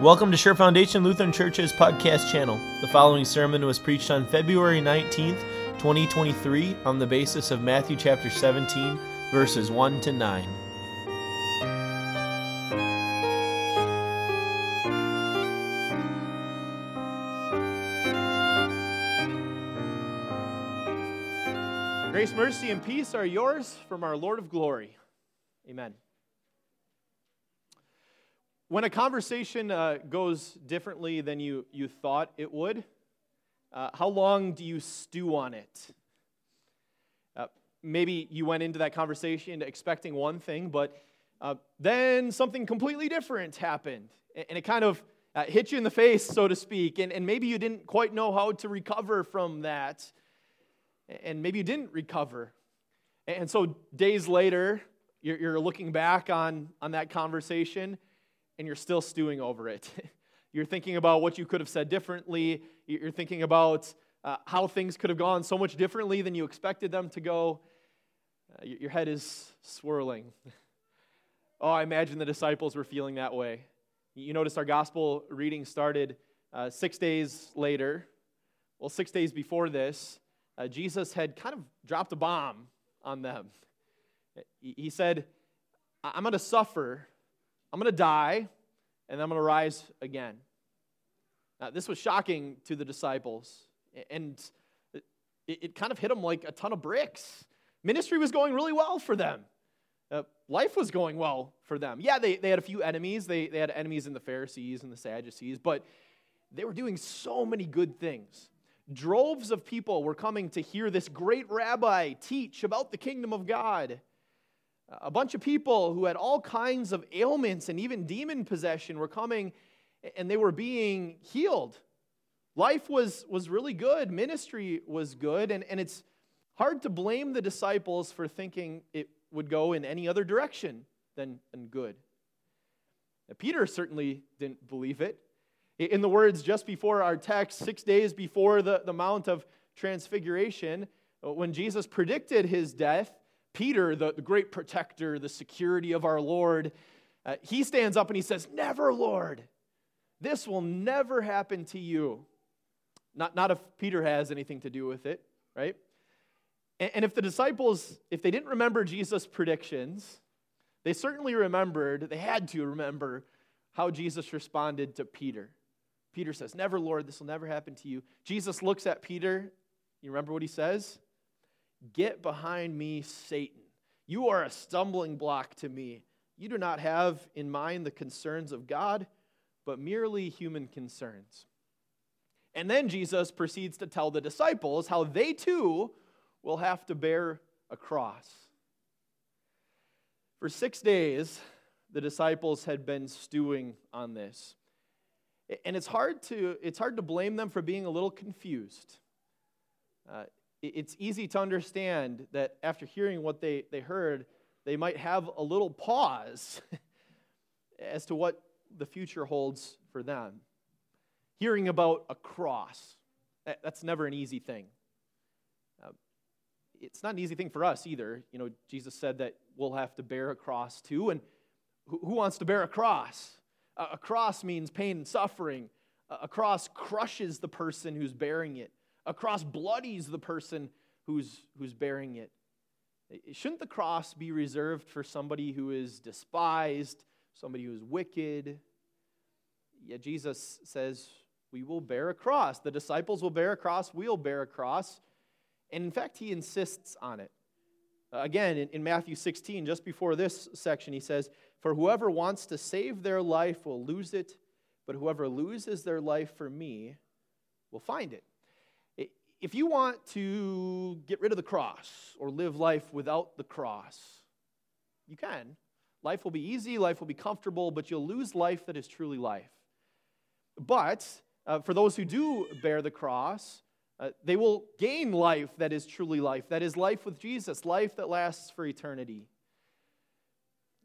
Welcome to Sure Foundation Lutheran Church's podcast channel. The following sermon was preached on February 19th, 2023, on the basis of Matthew chapter 17, verses 1 to 9. Grace, mercy, and peace are yours from our Lord of glory. Amen. When a conversation uh, goes differently than you, you thought it would, uh, how long do you stew on it? Uh, maybe you went into that conversation expecting one thing, but uh, then something completely different happened. And it kind of uh, hit you in the face, so to speak. And, and maybe you didn't quite know how to recover from that. And maybe you didn't recover. And so days later, you're, you're looking back on, on that conversation and you're still stewing over it. you're thinking about what you could have said differently. You're thinking about uh, how things could have gone so much differently than you expected them to go. Uh, your head is swirling. oh, I imagine the disciples were feeling that way. You notice our gospel reading started uh, six days later. Well, six days before this, uh, Jesus had kind of dropped a bomb on them. He said, I'm going to suffer I'm going to die, and I'm going to rise again. Now, this was shocking to the disciples, and it, it kind of hit them like a ton of bricks. Ministry was going really well for them. Uh, life was going well for them. Yeah, they, they had a few enemies. They, they had enemies in the Pharisees and the Sadducees, but they were doing so many good things. Droves of people were coming to hear this great rabbi teach about the kingdom of God. A bunch of people who had all kinds of ailments and even demon possession were coming and they were being healed. Life was, was really good, ministry was good, and, and it's hard to blame the disciples for thinking it would go in any other direction than, than good. Now, Peter certainly didn't believe it. In the words just before our text, six days before the, the Mount of Transfiguration, uh, when Jesus predicted his death, Peter, the, the great protector, the security of our Lord, uh, he stands up and he says, Never, Lord. This will never happen to you. Not, not if Peter has anything to do with it, right? And, and if the disciples, if they didn't remember Jesus' predictions, they certainly remembered, they had to remember how Jesus responded to Peter. Peter says, Never, Lord, this will never happen to you. Jesus looks at Peter. You remember what he says? Get behind me, Satan. You are a stumbling block to me. You do not have in mind the concerns of God, but merely human concerns. And then Jesus proceeds to tell the disciples how they too will have to bear a cross. For six days, the disciples had been stewing on this. And it's hard to, it's hard to blame them for being a little confused. Uh, it's easy to understand that after hearing what they, they heard, they might have a little pause as to what the future holds for them. Hearing about a cross, that's never an easy thing. Uh, it's not an easy thing for us either. You know, Jesus said that we'll have to bear a cross too. And who, who wants to bear a cross? A, cross means pain and suffering. A cross crushes the person who's bearing it. A cross bloodies the person who's, who's bearing it. Shouldn't the cross be reserved for somebody who is despised, somebody who is wicked? Yet Jesus says, We will bear a cross. The disciples will bear a cross. We'll bear a cross. And in fact, he insists on it. Uh, again, in, in Matthew 16, just before this section, he says, For whoever wants to save their life will lose it, but whoever loses their life for me will find it if you want to get rid of the cross or live life without the cross, you can. Life will be easy, life will be comfortable, but you'll lose life that is truly life. But uh, for those who do bear the cross, uh, they will gain life that is truly life, that is life with Jesus, life that lasts for eternity.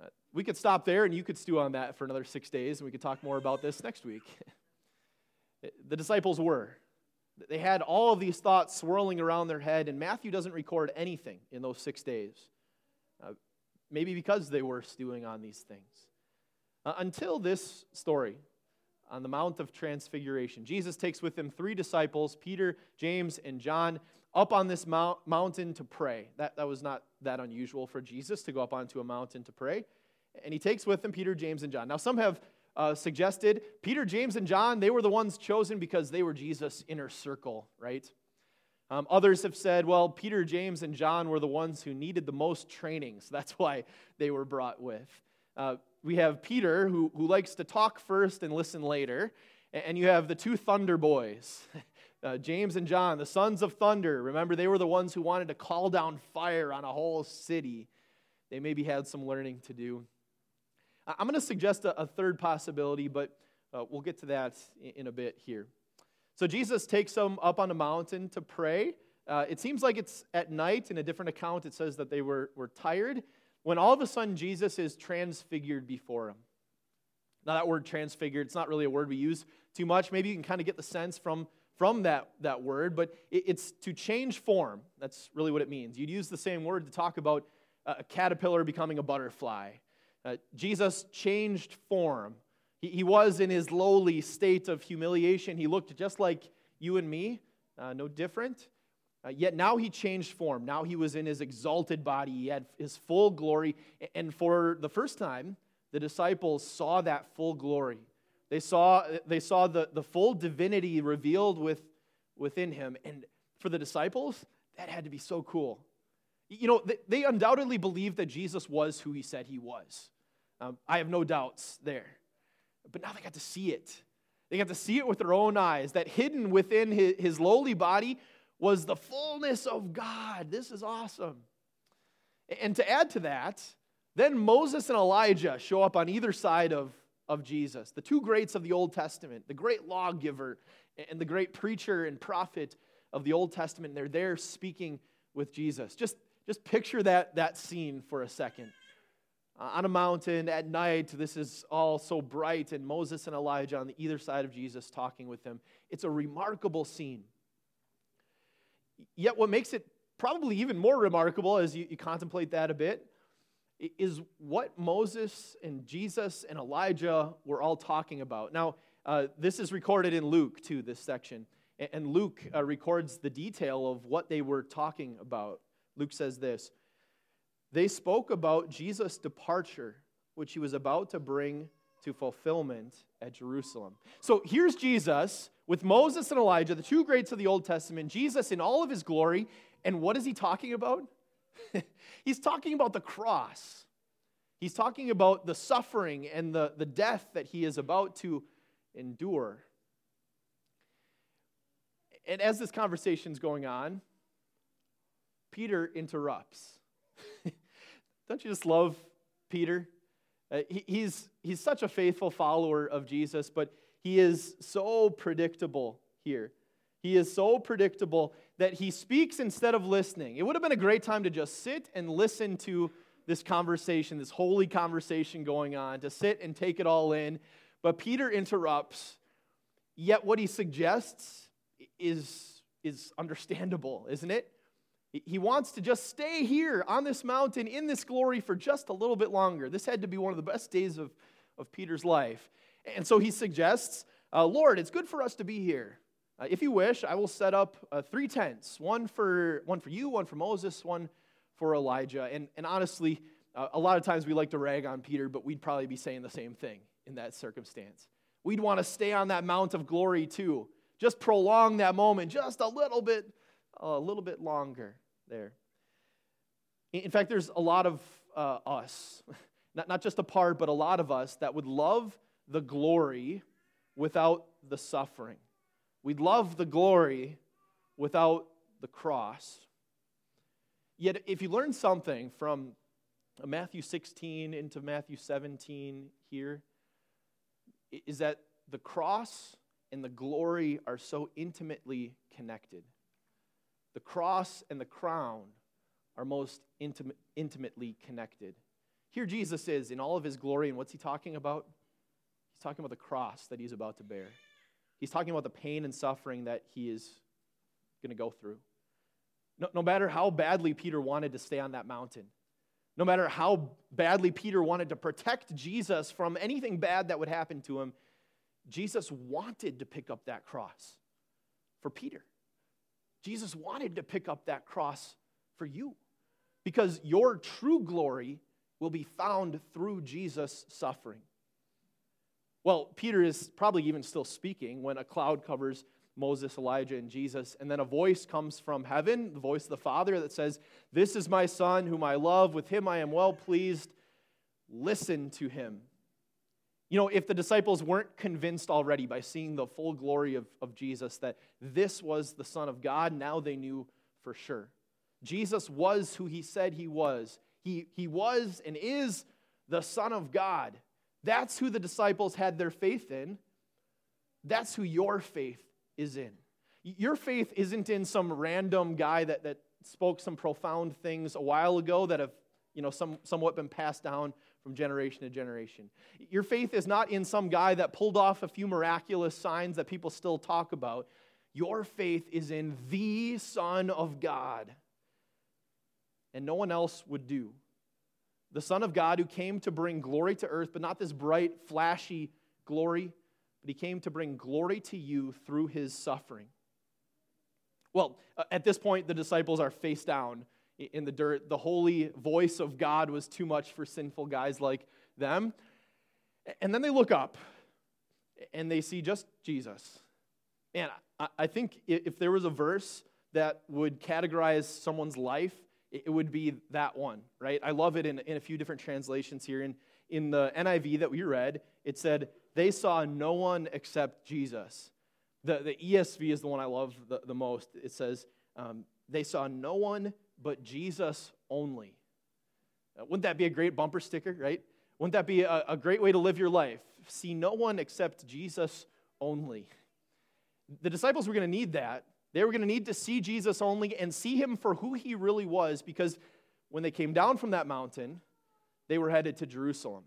Uh, we could stop there and you could stew on that for another six days, and we could talk more about this next week. the disciples were. They had all of these thoughts swirling around their head, and Matthew doesn't record anything in those six days. Uh, maybe because they were stewing on these things. Uh, until this story, on the Mount of Transfiguration. Jesus takes with him three disciples, Peter, James, and John, up on this mount, mountain to pray. That, that was not that unusual for Jesus to go up onto a mountain to pray. And he takes with him Peter, James, and John. Now, some have uh, suggested Peter, James, and John, they were the ones chosen because they were Jesus' inner circle, right? Um, others have said, well, Peter, James, and John were the ones who needed the most training, so that's why they were brought with. Uh, we have Peter, who, who likes to talk first and listen later, and you have the two Thunder boys, uh, James and John, the sons of thunder. Remember, they were the ones who wanted to call down fire on a whole city. They maybe had some learning to do. I'm going to suggest a, a, third possibility, but uh, we'll get to that in, in, a bit here. So Jesus takes them up on a mountain to pray. Uh, it seems like it's at night. In a different account, it says that they were, were tired. When all of a sudden Jesus is transfigured before him. Now, that word transfigured, it's not really a word we use too much. Maybe you can kind of get the sense from, from that, that word, but it, it's to change form. That's really what it means. You'd use the same word to talk about a caterpillar becoming a butterfly uh, Jesus changed form. He, he, was in his lowly state of humiliation. He looked just like you and me, uh, no different. Uh, yet now he changed form. Now he was in his exalted body. He had his full glory. And for the first time, the disciples saw that full glory. They saw, they saw the, the full divinity revealed with, within him. And for the disciples, that had to be so cool. You know, they, they undoubtedly believed that Jesus was who he said he was. Um, I have no doubts there. But now they got to see it. They got to see it with their own eyes that hidden within his, his lowly body was the fullness of God. This is awesome. And to add to that, then Moses and Elijah show up on either side of, of Jesus, the two greats of the Old Testament, the great lawgiver and the great preacher and prophet of the Old Testament. They're there speaking with Jesus. Just, just picture that, that scene for a second uh, on a mountain at night. This is all so bright, and Moses and Elijah on the either side of Jesus talking with him. It's a remarkable scene. Yet, what makes it probably even more remarkable as you, you contemplate that a bit is what Moses and Jesus and Elijah were all talking about. Now, uh, this is recorded in Luke, too, this section. And Luke uh, records the detail of what they were talking about. Luke says this they spoke about Jesus' departure, which he was about to bring to fulfillment at Jerusalem. So here's Jesus with Moses and Elijah, the two greats of the Old Testament, Jesus in all of his glory. And what is he talking about? He's talking about the cross. He's talking about the suffering and the, the death that he is about to endure. And as this conversation is going on, Peter interrupts. Don't you just love Peter? Uh, he, he's, he's such a faithful follower of Jesus, but he is so predictable here. He is so predictable that he speaks instead of listening. It would have been a great time to just sit and listen to this conversation, this holy conversation going on, to sit and take it all in. But Peter interrupts, yet what he suggests is, is understandable, isn't it? He wants to just stay here on this mountain in this glory for just a little bit longer. This had to be one of the best days of, of Peter's life. And so he suggests, uh, Lord, it's good for us to be here. Uh, if you wish, I will set up uh, three tents one for, one for you, one for Moses, one for Elijah. And, and honestly, uh, a lot of times we like to rag on Peter, but we'd probably be saying the same thing in that circumstance. We'd want to stay on that mount of glory too. Just prolong that moment just a little bit, a little bit longer there. In fact, there's a lot of uh, us, not, not just a part, but a lot of us that would love the glory without the suffering. We'd love the glory without the cross. Yet, if you learn something from Matthew 16 into Matthew 17 here, is that the cross and the glory are so intimately connected. The cross and the crown are most intimate, intimately connected. Here Jesus is in all of his glory, and what's he talking about? He's talking about the cross that he's about to bear. He's talking about the pain and suffering that he is going to go through. No, no matter how badly Peter wanted to stay on that mountain, no matter how badly Peter wanted to protect Jesus from anything bad that would happen to him, Jesus wanted to pick up that cross for Peter. Jesus wanted to pick up that cross for you because your true glory will be found through Jesus' suffering. Well, Peter is probably even still speaking when a cloud covers Moses, Elijah, and Jesus. And then a voice comes from heaven, the voice of the Father, that says, This is my Son whom I love. With him I am well pleased. Listen to him. You know, if the disciples weren't convinced already by seeing the full glory of, of Jesus that this was the Son of God, now they knew for sure. Jesus was who he said he was. He, he was and is the Son of God. That's who the disciples had their faith in. That's who your faith is in. Your faith isn't in some random guy that, that spoke some profound things a while ago that have you know, some, somewhat been passed down from generation to generation. Your faith is not in some guy that pulled off a few miraculous signs that people still talk about. Your faith is in the Son of God. And no one else would do the Son of God who came to bring glory to earth, but not this bright, flashy glory, but he came to bring glory to you through his suffering. Well, at this point, the disciples are face down in the dirt. The holy voice of God was too much for sinful guys like them. And then they look up and they see just Jesus. And I think if there was a verse that would categorize someone's life it would be that one, right? I love it in, in a few different translations here. In, in the NIV that we read, it said, They saw no one except Jesus. The, the ESV is the one I love the, the most. It says, um, They saw no one but Jesus only. Uh, wouldn't that be a great bumper sticker, right? Wouldn't that be a, a great way to live your life? See no one except Jesus only. The disciples were going to need that they were going to need to see Jesus only and see him for who he really was because when they came down from that mountain, they were headed to Jerusalem.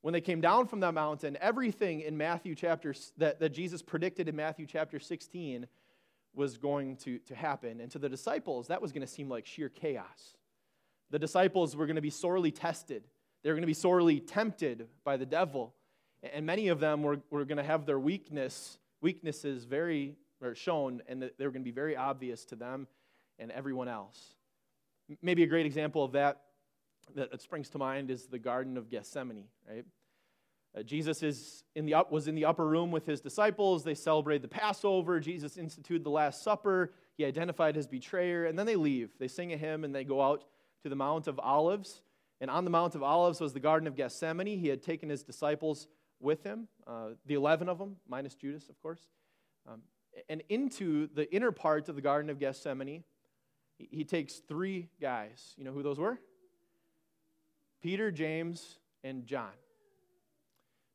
When they came down from that mountain, everything in Matthew chapter that, that Jesus predicted in Matthew chapter 16 was going to, to happen. And to the disciples, that was going to seem like sheer chaos. The disciples were going to be sorely tested. They were going to be sorely tempted by the devil. And many of them were, were going to have their weakness, weaknesses very or shown, and they were going to be very obvious to them and everyone else. Maybe a great example of that that springs to mind is the Garden of Gethsemane, right? Uh, Jesus is in the up, was in the upper room with his disciples. They celebrate the Passover. Jesus instituted the Last Supper. He identified his betrayer, and then they leave. They sing a hymn and they go out to the Mount of Olives. And on the Mount of Olives was the Garden of Gethsemane. He had taken his disciples with him, uh, the 11 of them, minus Judas, of course. Um, and into the inner part of the Garden of Gethsemane, he takes three guys. You know who those were? Peter, James, and John.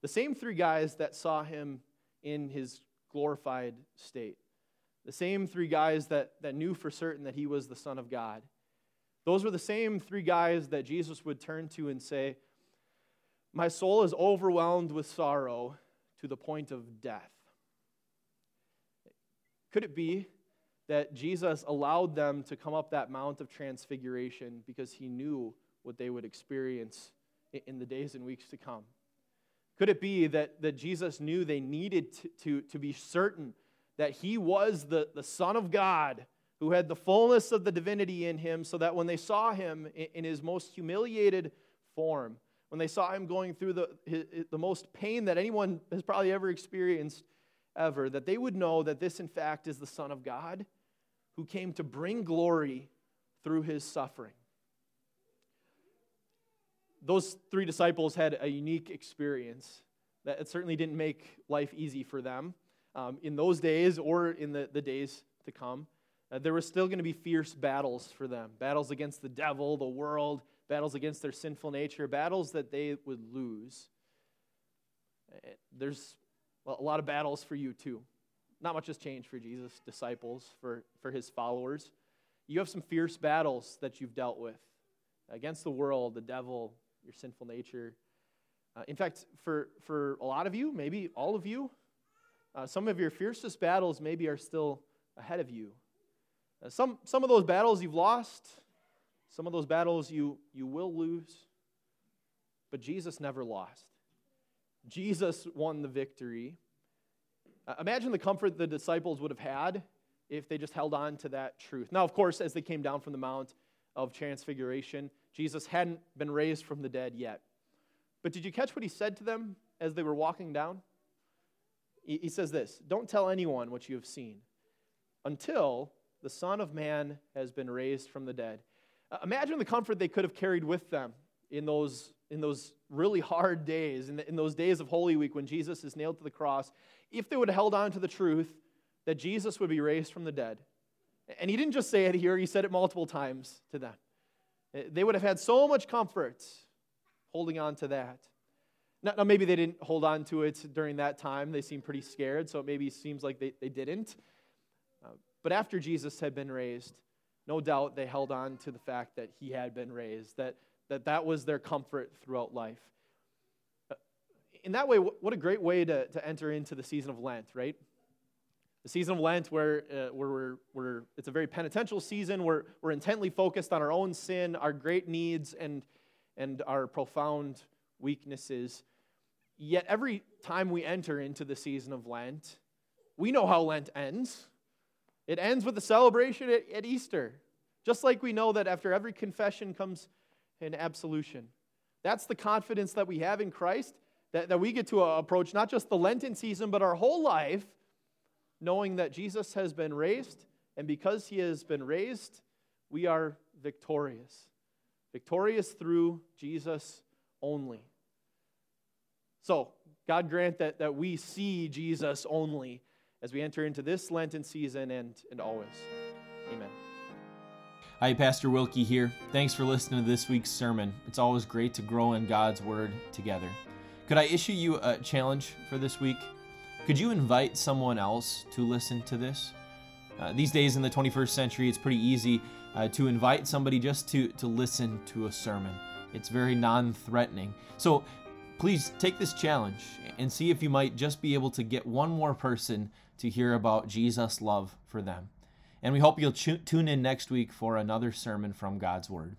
The same three guys that saw him in his glorified state. The same three guys that, that knew for certain that he was the Son of God. Those were the same three guys that Jesus would turn to and say, My soul is overwhelmed with sorrow to the point of death. Could it be that Jesus allowed them to come up that Mount of Transfiguration because he knew what they would experience in the days and weeks to come? Could it be that, that Jesus knew they needed to, to, to be certain that he was the, the Son of God who had the fullness of the divinity in him, so that when they saw him in, in his most humiliated form, when they saw him going through the, his, the most pain that anyone has probably ever experienced, ever, that they would know that this, in fact, is the Son of God who came to bring glory through his suffering. Those three disciples had a unique experience that it certainly didn't make life easy for them um, in those days or in the, the days to come. Uh, there were still going to be fierce battles for them battles against the devil, the world, battles against their sinful nature, battles that they would lose. Uh, there's a lot of battles for you too. Not much has changed for Jesus' disciples, for, for his followers. You have some fierce battles that you've dealt with against the world, the devil, your sinful nature. Uh, in fact, for, for a lot of you, maybe all of you, uh, some of your fiercest battles maybe are still ahead of you. Uh, some, some of those battles you've lost, some of those battles you, you will lose, but Jesus never lost. Jesus won the victory, Uh, imagine the comfort the disciples would have had if they just held on to that truth. Now, of course, as they came down from the Mount of Transfiguration, Jesus hadn't been raised from the dead yet. But did you catch what he said to them as they were walking down? He, says this Don't tell anyone what you have seen until the Son of Man has been raised from the dead. Uh, imagine the comfort they could have carried with them in those, in those really hard days, in, the, in those days of Holy Week when Jesus is nailed to the cross, if they would have held on to the truth that Jesus would be raised from the dead. And he didn't just say it here, he said it multiple times to them. Uh, they would have had so much comfort holding on to that. Now, now, maybe they didn't hold on to it during that time. They seemed pretty scared, so it maybe seems like they, they didn't. Uh, but after Jesus had been raised, no doubt they held on to the fact that he had been raised, that that, that was their comfort throughout life. Uh, in that way, what a great way to, to enter into the season of Lent, right? The season of Lent, where, uh, where we're, we're, it's a very penitential season, where we're intently focused on our own sin, our great needs, and, and our profound weaknesses. Yet every time we enter into the season of Lent, we know how Lent ends. It ends with the celebration at, at Easter. Just like we know that after every confession comes an absolution. That's the confidence that we have in Christ, that, that we get to approach not just the Lenten season, but our whole life, knowing that Jesus has been raised, and because he has been raised, we are victorious. Victorious through Jesus only. So, God grant that, that we see Jesus only as we enter into this Lenten season and, and always. Amen. Hi, Pastor Wilkie here. Thanks for listening to this week's sermon. It's always great to grow in God's Word together. Could I issue you a challenge for this week? Could you invite someone else to listen to this? Uh, these days in the 21st century, it's pretty easy uh, to invite somebody just to, to listen to a sermon. It's very non threatening. So please take this challenge and see if you might just be able to get one more person to hear about Jesus' love for them. And we hope you'll tune in next week for another sermon from God's Word.